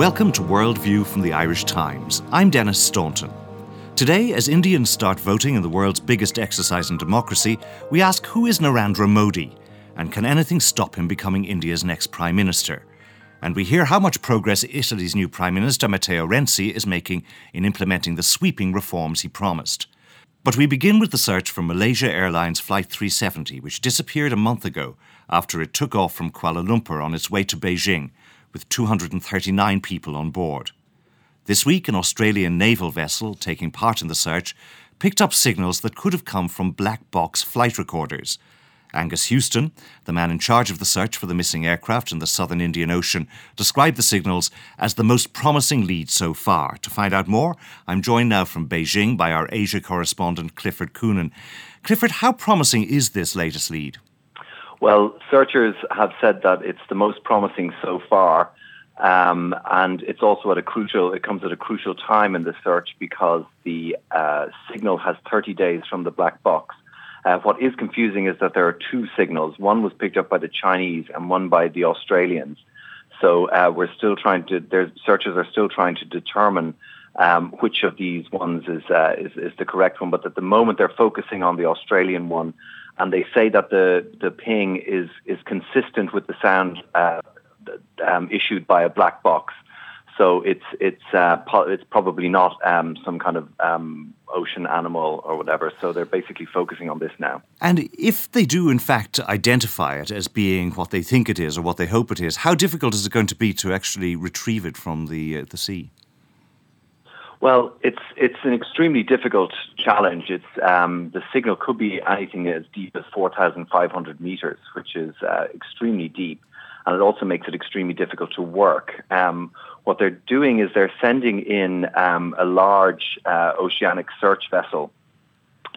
Welcome to Worldview from the Irish Times. I'm Denis Staunton. Today, as Indians start voting in the world's biggest exercise in democracy, we ask who is Narendra Modi and can anything stop him becoming India's next Prime Minister? And we hear how much progress Italy's new Prime Minister, Matteo Renzi, is making in implementing the sweeping reforms he promised. But we begin with the search for Malaysia Airlines Flight 370, which disappeared a month ago after it took off from Kuala Lumpur on its way to Beijing with 239 people on board. This week, an Australian naval vessel taking part in the search picked up signals that could have come from black box flight recorders. Angus Houston, the man in charge of the search for the missing aircraft in the southern Indian Ocean, described the signals as the most promising lead so far. To find out more, I'm joined now from Beijing by our Asia correspondent Clifford Coonan. Clifford, how promising is this latest lead? Well, searchers have said that it's the most promising so far. Um, and it's also at a crucial, it comes at a crucial time in the search because the uh, signal has 30 days from the black box. Uh, what is confusing is that there are two signals. One was picked up by the Chinese and one by the Australians. So uh, we're still trying to, their searchers are still trying to determine um, which of these ones is, uh, is, is the correct one. But at the moment, they're focusing on the Australian one and they say that the the ping is is consistent with the sound uh, um, issued by a black box. So it's it's uh, po- it's probably not um, some kind of um, ocean animal or whatever. So they're basically focusing on this now. And if they do in fact identify it as being what they think it is or what they hope it is, how difficult is it going to be to actually retrieve it from the uh, the sea? Well, it's it's an extremely difficult challenge. It's um, the signal could be anything as deep as four thousand five hundred meters, which is uh, extremely deep, and it also makes it extremely difficult to work. Um, what they're doing is they're sending in um, a large uh, oceanic search vessel,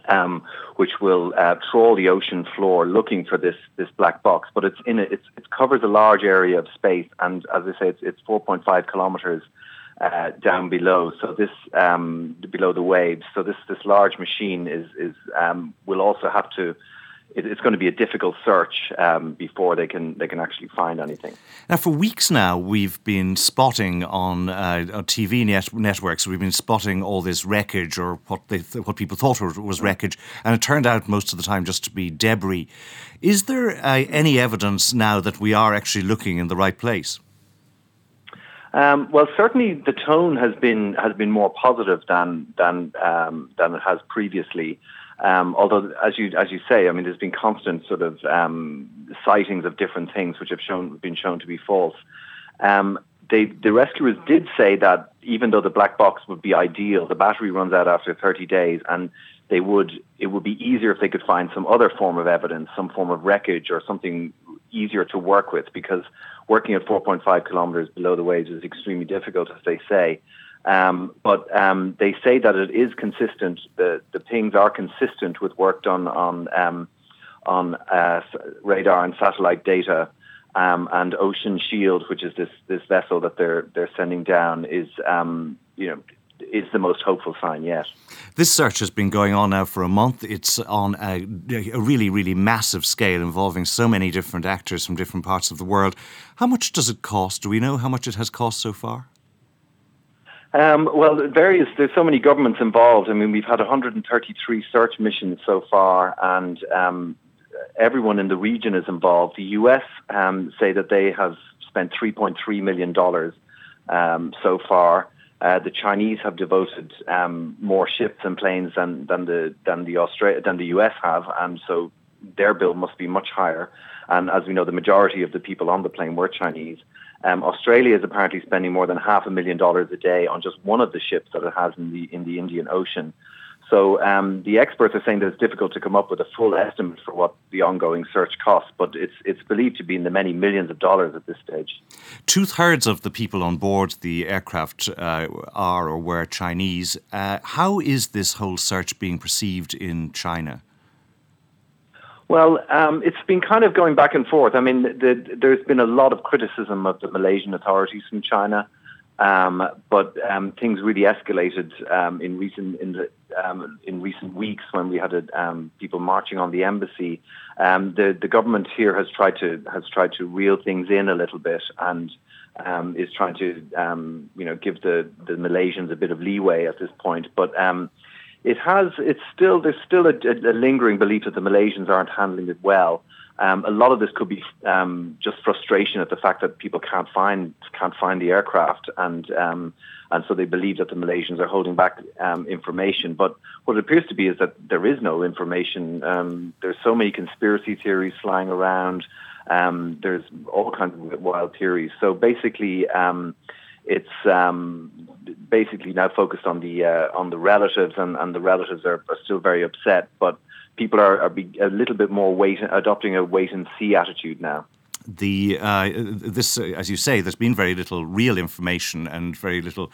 um, which will uh, trawl the ocean floor looking for this this black box. But it's in a, it's, it covers a large area of space, and as I say, it's, it's four point five kilometers uh, down below. So this um, below the waves. So this this large machine is is um, will also have to. It, it's going to be a difficult search um, before they can they can actually find anything. Now, for weeks now, we've been spotting on, uh, TV net- networks. We've been spotting all this wreckage, or what they th- what people thought was wreckage, and it turned out most of the time just to be debris. Is there uh, any evidence now that we are actually looking in the right place? Um, well, certainly the tone has been has been more positive than than um, than it has previously. Um, although, as you as you say, I mean, there's been constant sort of um, sightings of different things which have shown been shown to be false. Um, they, the rescuers did say that even though the black box would be ideal, the battery runs out after 30 days, and they would it would be easier if they could find some other form of evidence, some form of wreckage or something easier to work with because working at 4.5 kilometers below the waves is extremely difficult, as they say. Um, but um, they say that it is consistent. The the pings are consistent with work done on um, on uh, radar and satellite data. Um, and Ocean Shield, which is this this vessel that they're they're sending down, is um, you know is the most hopeful sign yet. This search has been going on now for a month. It's on a, a, really, really massive scale involving so many different actors from different parts of the world. How much does it cost? Do we know how much it has cost so far? Um, well, various. There's so many governments involved. I mean, we've had 133 search missions so far, and um, everyone in the region is involved. The U.S. Um, say that they have spent 3.3 million dollars um, so far. Uh, the Chinese have devoted um, more ships and planes than, than the than the Australia than the US have, and so their bill must be much higher. And as we know, the majority of the people on the plane were Chinese. Um, Australia is apparently spending more than half a million dollars a day on just one of the ships that it has in the in the Indian Ocean. So um, the experts are saying that it's difficult to come up with a full estimate for what the ongoing search costs, but it's it's believed to be in the many millions of dollars at this stage. Two thirds of the people on board the aircraft uh, are or were Chinese. Uh, how is this whole search being perceived in China? Well, um, it's been kind of going back and forth. I mean, the, there's been a lot of criticism of the Malaysian authorities from China. Um, but um, things really escalated um, in recent in, the, um, in recent weeks when we had um, people marching on the embassy. Um, the the government here has tried to has tried to reel things in a little bit, and um, is trying to um, you know give the the Malaysians a bit of leeway at this point, but. It has. It's still there's still a, a, lingering belief that the Malaysians aren't handling it well. Um, a lot of this could be um, just frustration at the fact that people can't find can't find the aircraft, and um, and so they believe that the Malaysians are holding back um, information. But what it appears to be is that there is no information. Um, there's so many conspiracy theories flying around. Um, there's all kinds of wild theories. So basically, um, it's um, basically now focused on the uh, on the relatives, and, and the relatives are, are still very upset. But people are, are a little bit more wait, adopting a wait and see attitude now the uh, this, uh, as you say, there's been very little real information and very little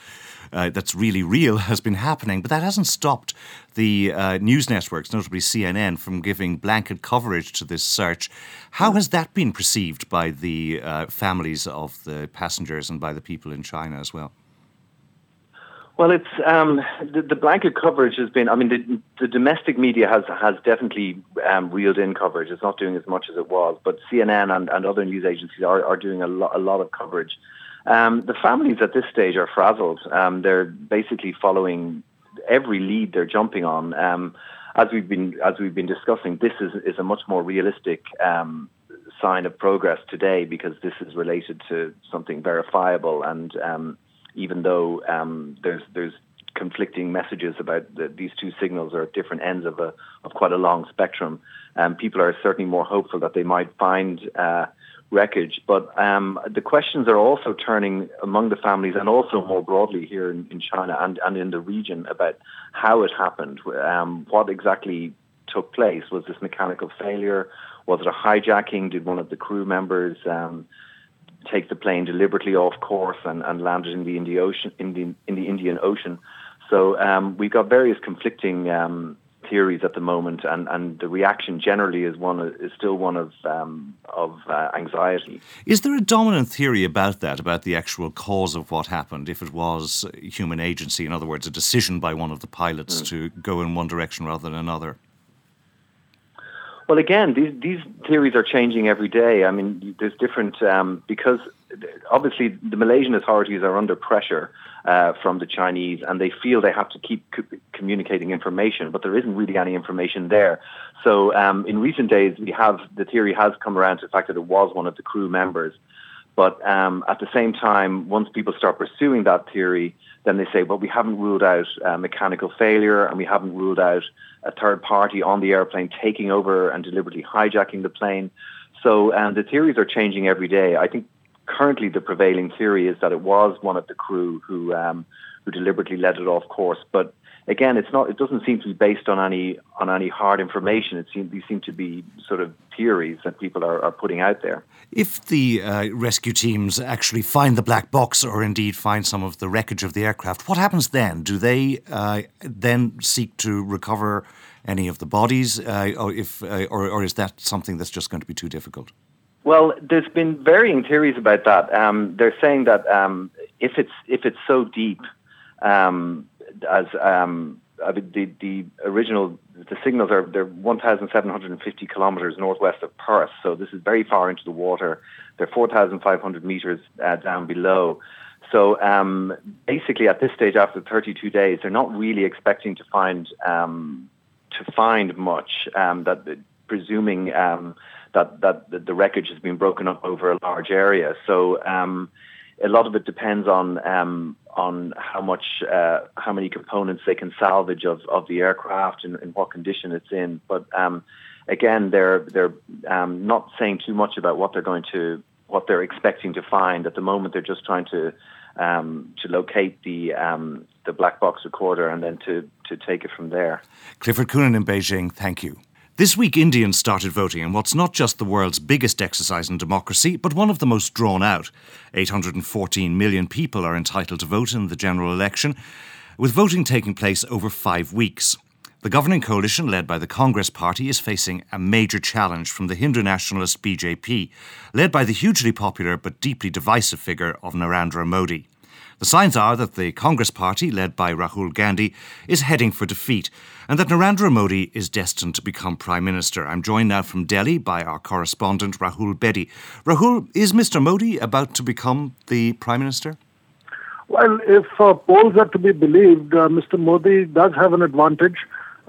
uh, that's really real has been happening, but that hasn't stopped the uh, news networks, notably CNN, from giving blanket coverage to this search. How has that been perceived by the uh, families of the passengers and by the people in China as well? Well, it's um, the, the, blanket coverage has been. I mean, the, the domestic media has has definitely um, reeled in coverage. It's not doing as much as it was, but CNN and, and other news agencies are, are doing a, lo- a lot of coverage. Um, the families at this stage are frazzled. Um, they're basically following every lead they're jumping on. Um, as we've been as we've been discussing, this is is a much more realistic um, sign of progress today because this is related to something verifiable and even though um, there's there's conflicting messages about the, these two signals are at different ends of a of quite a long spectrum. Um, people are certainly more hopeful that they might find uh, wreckage, but um, the questions are also turning among the families and also more broadly here in, in China and, and in the region about how it happened, um, what exactly took place. Was this mechanical failure? Was it a hijacking? Did one of the crew members um, take the plane deliberately off course and, and landed in the Indian Ocean. In the, in the Indian Ocean. So um, we've got various conflicting um, theories at the moment, and, and the reaction generally is one is still one of um, of uh, anxiety. Is there a dominant theory about that, about the actual cause of what happened? If it was human agency, in other words, a decision by one of the pilots mm. to go in one direction rather than another. Well, again, these these theories are changing every day. I mean, there's different um, because obviously the Malaysian authorities are under pressure uh, from the Chinese, and they feel they have to keep co- communicating information, but there isn't really any information there. So, um, in recent days, we have the theory has come around to the fact that it was one of the crew members. But um, at the same time, once people start pursuing that theory, then they say, well, we haven't ruled out uh, mechanical failure and we haven't ruled out a third party on the airplane taking over and deliberately hijacking the plane. So um, the theories are changing every day. I think currently the prevailing theory is that it was one of the crew who um, who deliberately led it off course. But again, it's not. It doesn't seem to be based on any on any hard information. It seems these seem to be sort of theories that people are, are putting out there. If the uh, rescue teams actually find the black box, or indeed find some of the wreckage of the aircraft, what happens then? Do they uh, then seek to recover any of the bodies, uh, or if, uh, or, or is that something that's just going to be too difficult? Well, there's been varying theories about that. Um, they're saying that um, if it's if it's so deep, um, as um, the the original the signals are they're 1,750 kilometers northwest of Perth, so this is very far into the water. They're 4,500 meters uh, down below. So um, basically, at this stage, after 32 days, they're not really expecting to find um, to find much. Um, that presuming um, that that the wreckage has been broken up over a large area, so um, a lot of it depends on um, on how much uh, how many components they can salvage of, of the aircraft and, and what condition it's in. But um, again, they're they're um, not saying too much about what they're going to what they're expecting to find at the moment. They're just trying to um, to locate the um, the black box recorder and then to to take it from there. Clifford Coonan in Beijing, thank you. This week, Indians started voting in what's not just the world's biggest exercise in democracy, but one of the most drawn out. 814 million people are entitled to vote in the general election, with voting taking place over five weeks. The governing coalition, led by the Congress Party, is facing a major challenge from the Hindu nationalist BJP, led by the hugely popular but deeply divisive figure of Narendra Modi. The signs are that the Congress party, led by Rahul Gandhi, is heading for defeat, and that Narendra Modi is destined to become Prime Minister. I'm joined now from Delhi by our correspondent, Rahul Bedi. Rahul, is Mr. Modi about to become the Prime Minister? Well, if uh, polls are to be believed, uh, Mr. Modi does have an advantage,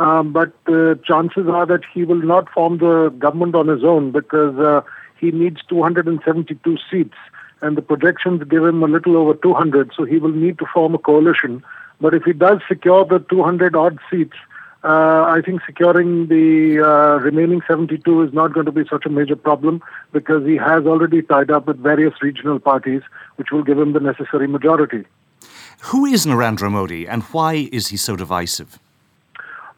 um, but uh, chances are that he will not form the government on his own because uh, he needs 272 seats and the projections give him a little over 200, so he will need to form a coalition. But if he does secure the 200 odd seats, uh, I think securing the uh, remaining 72 is not going to be such a major problem because he has already tied up with various regional parties, which will give him the necessary majority. Who is Narendra Modi and why is he so divisive?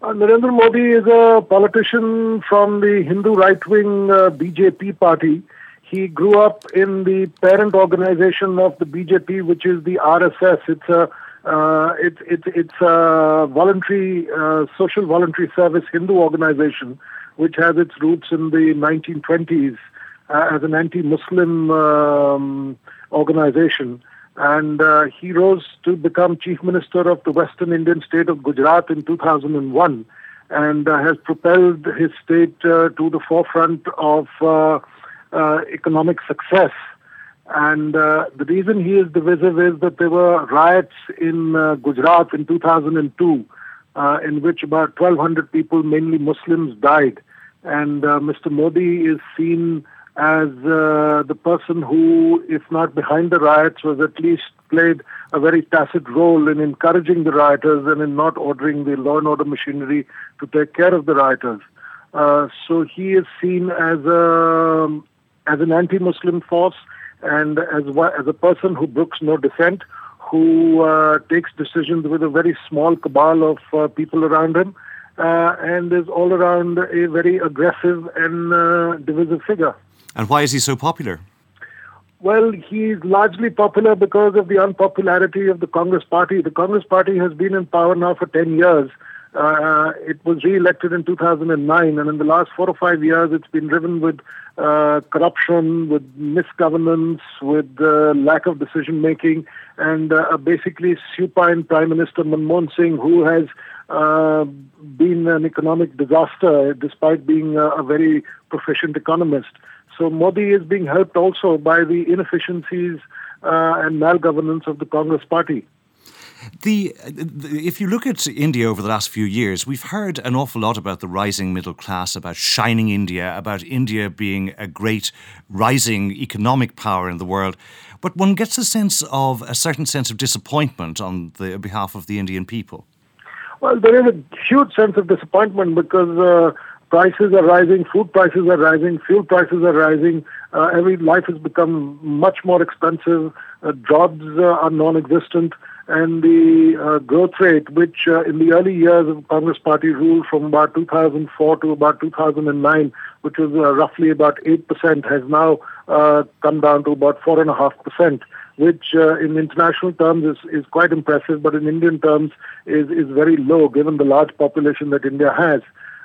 Uh, Narendra Modi is a politician from the Hindu right wing uh, BJP party he grew up in the parent organization of the BJP, which is the RSS. It's a uh, it's it's it's a voluntary uh, social voluntary service Hindu organization, which has its roots in the 1920s uh, as an anti-Muslim um, organization. And uh, he rose to become chief minister of the Western Indian state of Gujarat in 2001, and uh, has propelled his state uh, to the forefront of economic success. And uh, the reason he is divisive is that there were riots in uh, Gujarat in 2002, uh, in which about 1,200 people, mainly Muslims, died. And uh, Mr. Modi is seen as uh, the person who, if not behind the riots, was at least played a very tacit role in encouraging the rioters and in not ordering the law and order machinery to take care of the rioters. so he is seen as a as an anti-Muslim force and as, as a person who brooks no dissent, who uh, takes decisions with a very small cabal of uh, people around him, uh, and is all around a very aggressive and uh, divisive figure. And why is he so popular? Well, he's largely popular because of the unpopularity of the Congress Party. The Congress Party has been in power now for 10 years uh, it was re-elected in 2009, and in the last four or five years, it's been driven with uh, corruption, with misgovernance, with uh, lack of decision making, and uh, basically supine Prime Minister Manmohan Singh, who has uh, been an economic disaster despite being a, very proficient economist. So Modi is being helped also by the inefficiencies uh, and malgovernance of the Congress Party. The, the, if you look at India over the last few years, we've heard an awful lot about the rising middle class, about shining India, about India being a great rising economic power in the world. But one gets a sense of a certain sense of disappointment on the behalf of the Indian people. Well, there is a huge sense of disappointment because uh, prices are rising, food prices are rising, fuel prices are rising. Uh, every life has become much more expensive. Uh, jobs uh, are non-existent and the uh, growth rate, which uh, in the early years of Congress Party rule from about 2004 to about 2009, which was uh, roughly about 8%, has now uh, come down to about 4.5%, which uh, in international terms is, is quite impressive, but in Indian terms is, is very low given the large population that India has.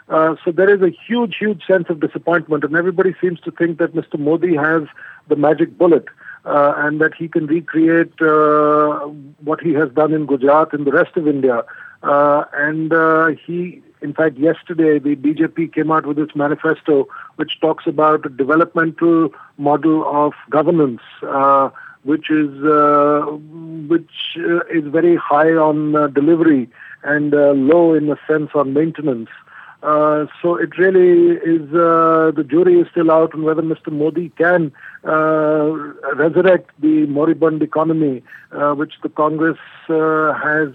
Uh, so there is a huge, huge sense of disappointment, and everybody seems to think that Mr. Modi has the magic bullet uh, and that he can recreate uh, what he has done in Gujarat and the rest of India. Uh, and uh, he, in fact, yesterday the BJP came out with its manifesto, which talks about a developmental model of governance, uh, which is uh, which is very high on delivery and low in a sense on maintenance. Uh, so it really is uh, the jury is still out on whether Mr. Modi can uh, resurrect the moribund economy uh, which the Congress uh, has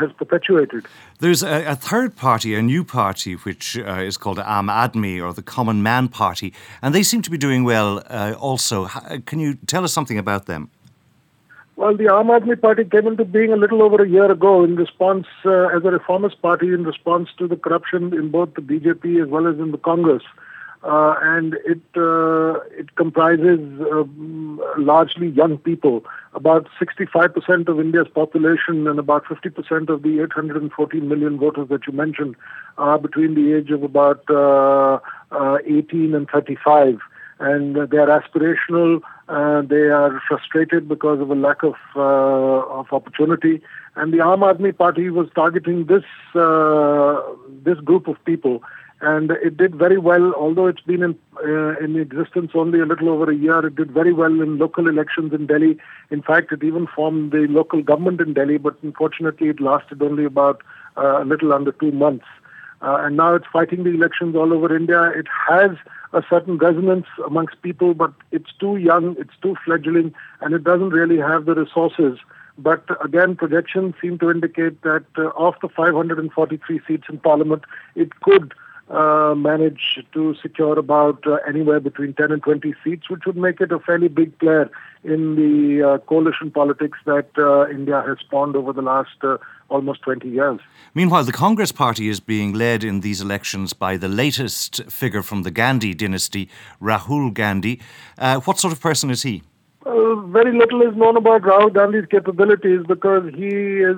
has perpetuated. There's a, a, third party, a new party, which is called Aam Aadmi or the Common Man Party, and they seem to be doing well also. Can you tell us something about them? Well, the Aam Party came into being a little over a year ago in response, uh, as a reformist party, in response to the corruption in both the BJP as well as in the Congress. Uh, and it uh, it comprises uh, largely young people. About 65% of India's population and about 50% of the 814 million voters that you mentioned are between the age of about uh, uh, 18 and 35 and they're aspirational, Uh, they are frustrated because of a lack of uh, of opportunity, and the Aam Aadmi Party was targeting this uh, this group of people, and it did very well. Although it's been in uh, in existence only a little over a year, it did very well in local elections in Delhi. In fact, it even formed the local government in Delhi, but unfortunately, it lasted only about uh, a little under two months. Uh, and now it's fighting the elections all over India. It has a certain resonance amongst people, but it's too young, it's too fledgling, and it doesn't really have the resources. But again, projections seem to indicate that uh, of the 543 seats in Parliament, it could uh, manage to secure about uh, anywhere between 10 and 20 seats, which would make it a fairly big player in the uh, coalition politics that uh, India has spawned over the last uh, almost 20 years. Meanwhile, the Congress party is being led in these elections by the latest figure from the Gandhi dynasty, Rahul Gandhi. Uh, what sort of person is he? very little is known about Rahul Gandhi's capabilities because he is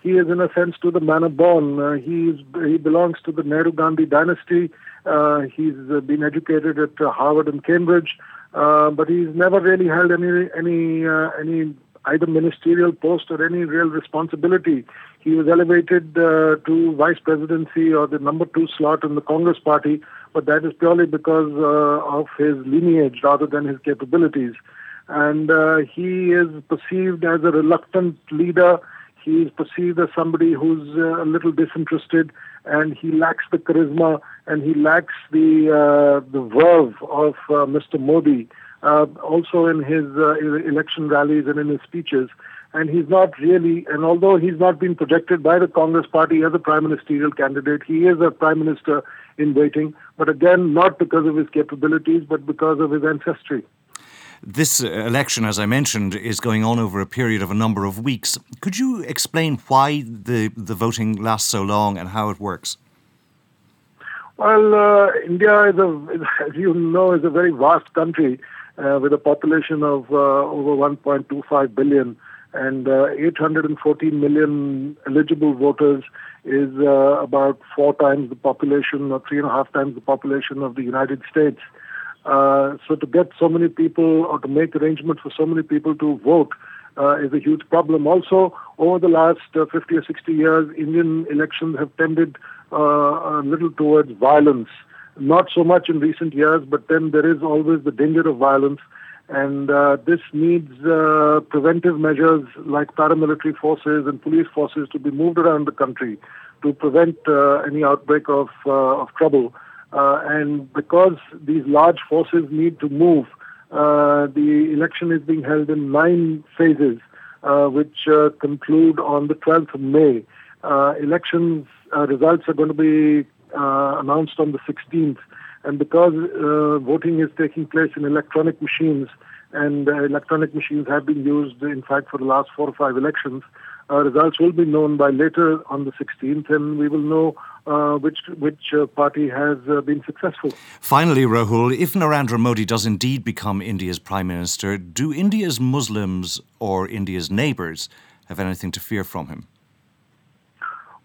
he is in a sense to the manner born. Uh, he he belongs to the Nehru Gandhi dynasty. Uh, he's uh, been educated at uh, Harvard and Cambridge, uh, but he's never really held any any uh, any either ministerial post or any real responsibility. He was elevated to vice presidency or the number two slot in the Congress party, but that is purely because of his lineage rather than his capabilities. And he is perceived as a reluctant leader he is perceived as somebody who's uh, a little disinterested, and he lacks the charisma and he lacks the uh, the verve of uh, Mr. Modi. Uh, also in his uh, election rallies and in his speeches, and he's not really. And although he's not been projected by the Congress Party as a prime ministerial candidate, he is a prime minister in waiting. But again, not because of his capabilities, but because of his ancestry. This election, as I mentioned, is going on over a period of a number of weeks. Could you explain why the, the voting lasts so long and how it works? Well, uh, India, is a, as you know, is a very vast country uh, with a population of uh, over 1.25 billion and uh, 814 million eligible voters is uh, about four times the population or three and a half times the population of the United States. Uh, so to get so many people or to make arrangements for so many people to vote uh, is a huge problem. Also, over the last uh, 50 or 60 years, Indian elections have tended uh, a little towards violence. Not so much in recent years, but then there is always the danger of violence. And uh, this needs preventive measures like paramilitary forces and police forces to be moved around the country to prevent any outbreak of, of trouble. Uh, and because these large forces need to move, uh, the election is being held in nine phases, uh, which uh, conclude on the 12th of May. Uh, elections uh, results are going to be uh announced on the 16th. And because uh voting is taking place in electronic machines, and electronic machines have been used, in fact, for the last four or five elections, results will be known by later on the 16th, and we will know uh, which which uh, party has uh, been successful. Finally, Rahul, if Narendra Modi does indeed become India's prime minister, do India's Muslims or India's neighbours have anything to fear from him?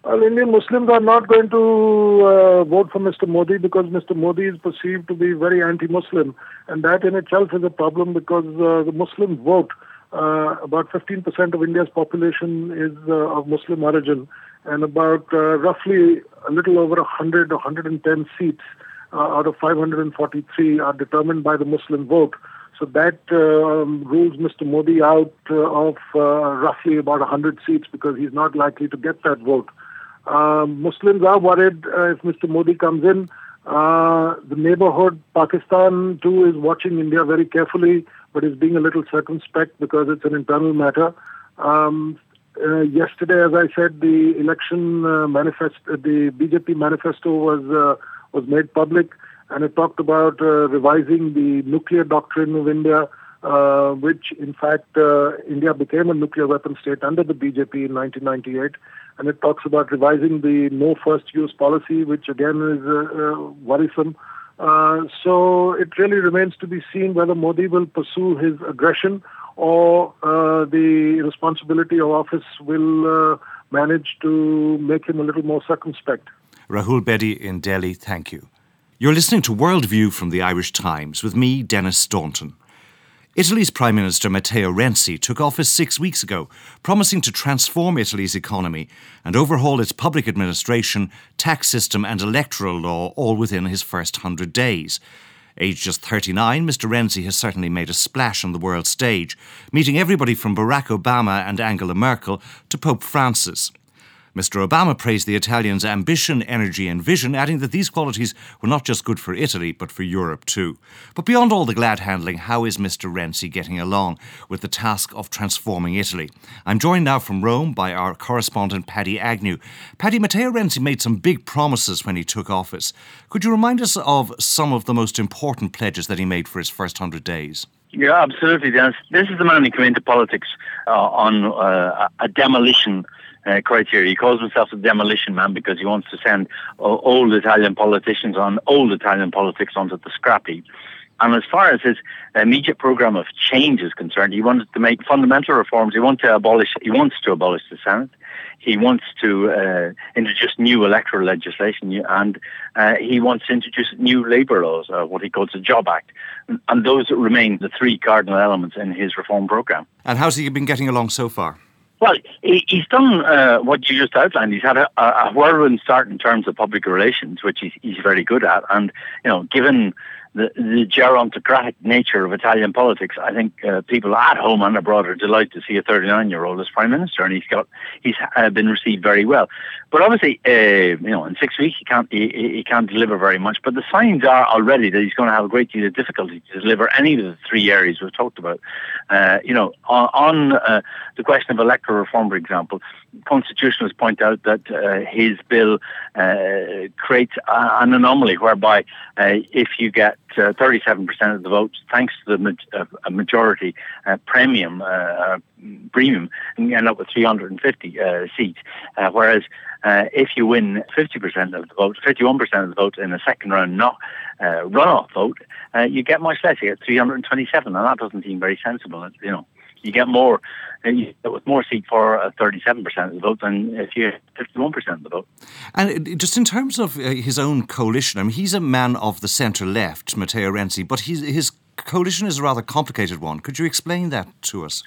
Well, Indian Muslims are not going to uh, vote for Mr. Modi because Mr. Modi is perceived to be very anti-Muslim, and that in itself is a problem because uh, the Muslim vote. Uh, about 15% of India's population is of Muslim origin, and about uh, roughly a little over 100 or 110 seats uh, out of 543 are determined by the Muslim vote. So that um, rules Mr. Modi out uh, of uh, roughly about 100 seats because he's not likely to get that vote. Um, Muslims are worried uh, if Mr. Modi comes in. Uh, the neighborhood, Pakistan too, is watching India very carefully, but is being a little circumspect because it's an internal matter. Um, uh, yesterday, as I said, the election uh, manifest, uh, the BJP manifesto was uh, was made public, and it talked about uh, revising the nuclear doctrine of India, which in fact India became a nuclear weapon state under the BJP in 1998, and it talks about revising the no first use policy, which again is worrisome. so it really remains to be seen whether Modi will pursue his aggression or uh, the responsibility of office will uh, manage to make him a little more circumspect. Rahul Bedi in Delhi, thank you. You're listening to Worldview from the Irish Times with me, Denis Staunton. Italy's Prime Minister Matteo Renzi took office six weeks ago, promising to transform Italy's economy and overhaul its public administration, tax system, and electoral law all within his first hundred days. Aged just 39, Mr. Renzi has certainly made a splash on the world stage, meeting everybody from Barack Obama and Angela Merkel to Pope Francis. Mr. Obama praised the Italians' ambition, energy, and vision, adding that these qualities were not just good for Italy, but for Europe too. But beyond all the glad handling, how is Mr. Renzi getting along with the task of transforming Italy? I'm joined now from Rome by our correspondent, Paddy Agnew. Paddy, Matteo Renzi made some big promises when he took office. Could you remind us of some of the most important pledges that he made for his first hundred days? Yeah, absolutely. This is the man who came into politics uh, on uh, a demolition uh, criteria. He calls himself a demolition man because he wants to send uh, old Italian politicians on old Italian politics onto the scrap heap. And as far as his immediate program of change is concerned, he wanted to make fundamental reforms. He wants to abolish. He wants to abolish the Senate. He wants to uh, introduce new electoral legislation, and uh, he wants to introduce new labour laws, uh, what he calls the Job Act. And those remain the three cardinal elements in his reform program. And how's he been getting along so far? Well, he's done uh, what you just outlined. He's had a, a whirlwind start in terms of public relations, which he's, he's very good at. And, you know, given the, gerontocratic nature of Italian politics, I think uh, people at home and abroad are delighted to see a 39 year old as prime minister, and he's got he's uh, been received very well. But obviously, uh, you know, in six weeks he can't he, he, can't deliver very much. But the signs are already that he's going to have a great deal of difficulty to deliver any of the three areas we've talked about. Uh, you know, on, on uh, the question of electoral reform, for example, constitutionalists point out that uh, his bill uh, creates an anomaly whereby uh, if you get 37% uh, of the votes, thanks to the ma- uh, majority premium premium, you end up with 350 seats, whereas if you win 50% of the vote, 51% of the vote in a second round not runoff vote, you get much less. You get 327, and that doesn't seem very sensible. You know you get more get with more seat for uh, 37% of the vote than if you 51% of the vote. And just in terms of uh, his own coalition, I mean, he's a man of the centre left, Matteo Renzi, but his coalition is a rather complicated one. Could you explain that to us?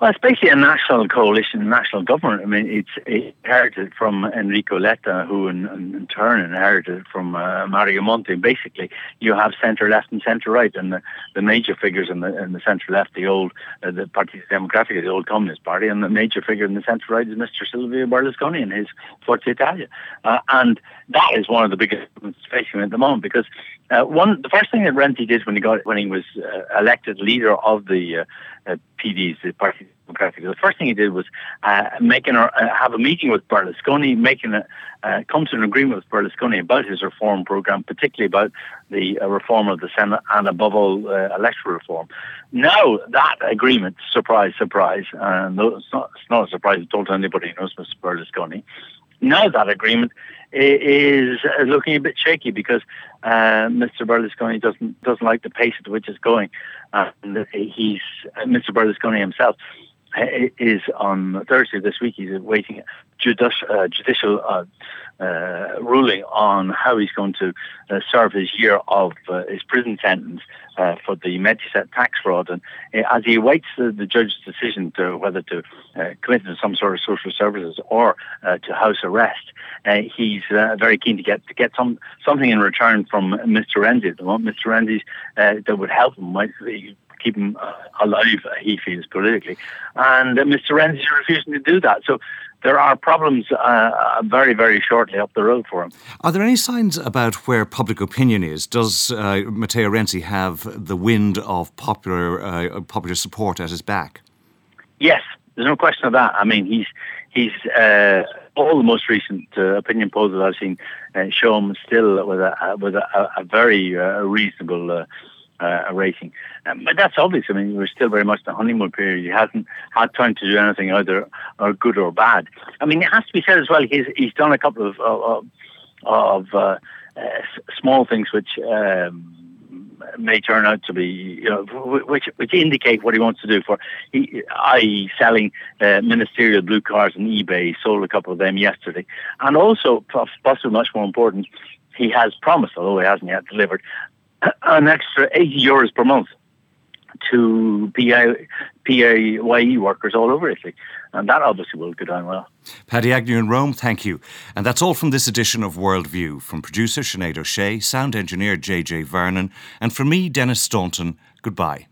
Well, it's basically a national coalition, a national government. I mean, it's inherited from Enrico Letta, who in, in turn inherited from uh, Mario Monti. Basically, you have centre left and centre right, and the, the major figures in the, in the centre left, the old uh, the Partito Democratico, the old Communist Party, and the major figure in the centre right is Mr. Silvio Berlusconi and his Forza Italia, uh, and that is one of the biggest facing at the moment because uh, one the first thing that Renzi did when he got when he was uh, elected leader of the uh, uh PDs, the Party Democratic, the first thing he did was uh, making uh, have a meeting with Berlusconi, making a, come to an agreement with Berlusconi about his reform program, particularly about the reform of the Senate and above all electoral reform. Now that agreement, surprise, surprise, and it's not, it's not a surprise at all to anybody who knows Mr. Berlusconi. Now that agreement is looking a bit shaky because uh, Mr. Berlusconi doesn't doesn't like the pace at which it's going, and he's Mr. Berlusconi himself is on Thursday this week. He's waiting judici- uh, judicial uh, uh, ruling on how he's going to uh, serve his year of uh, his prison sentence uh, for the Mediaset tax fraud. And as he awaits the, the judge's decision to whether to commit to some sort of social services or to house arrest, he's very keen to get to get some something in return from Mr. Renzi. Mr. Renzi that would help him might keep him uh, alive, he feels politically. And uh, Mr. Renzi is refusing to do that. So there are problems uh, uh, very, very shortly up the road for him. Are there any signs about where public opinion is? Does uh, Matteo Renzi have the wind of popular uh, popular support at his back? Yes, there's no question of that. I mean, he's he's uh, all the most recent uh, opinion polls that I've seen show him still with a with a, a very reasonable uh, a rating. Um, but that's obvious. I mean, we're still very much in the honeymoon period. He hasn't had time to do anything either or good or bad. I mean, it has to be said as well. He's he's done a couple of of, of uh, uh, small things which. Um, may turn out to be, you know, which which indicate what he wants to do. For, he, i.e., selling uh, ministerial blue cars on eBay. He sold a couple of them yesterday, and also, possibly much more important, he has promised, although he hasn't yet delivered, an extra 80 euros per month to PI, PAYE workers all over Italy. And that obviously will go down well. Paddy Agnew in Rome, thank you. And that's all from this edition of Worldview. From producer Sinead O'Shea, sound engineer JJ Vernon, and from me, Denis Staunton, goodbye.